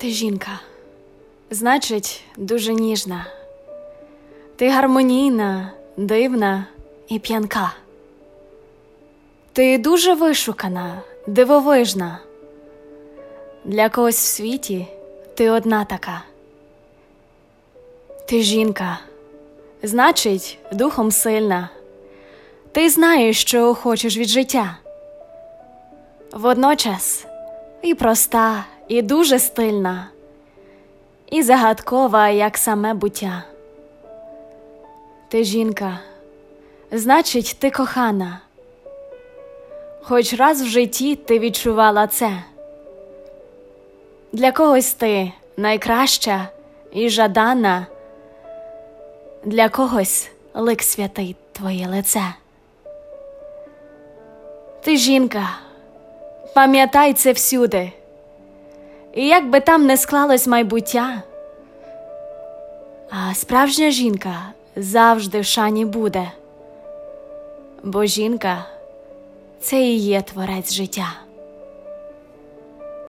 Ти жінка, значить, дуже ніжна. Ти гармонійна, дивна і п'янка. Ти дуже вишукана, дивовижна. Для когось в світі ти одна така. Ти жінка, значить, духом сильна. Ти знаєш, що хочеш від життя. Водночас і проста, і дуже стильна, і загадкова, як саме буття. Ти жінка, значить, ти кохана. Хоч раз в житті ти відчувала це. Для когось ти найкраща і жадана, для когось лик святий твоє лице. Ти жінка, пам'ятай це всюди, і як би там не склалось майбуття, а справжня жінка завжди в шані буде, бо жінка це і є творець життя.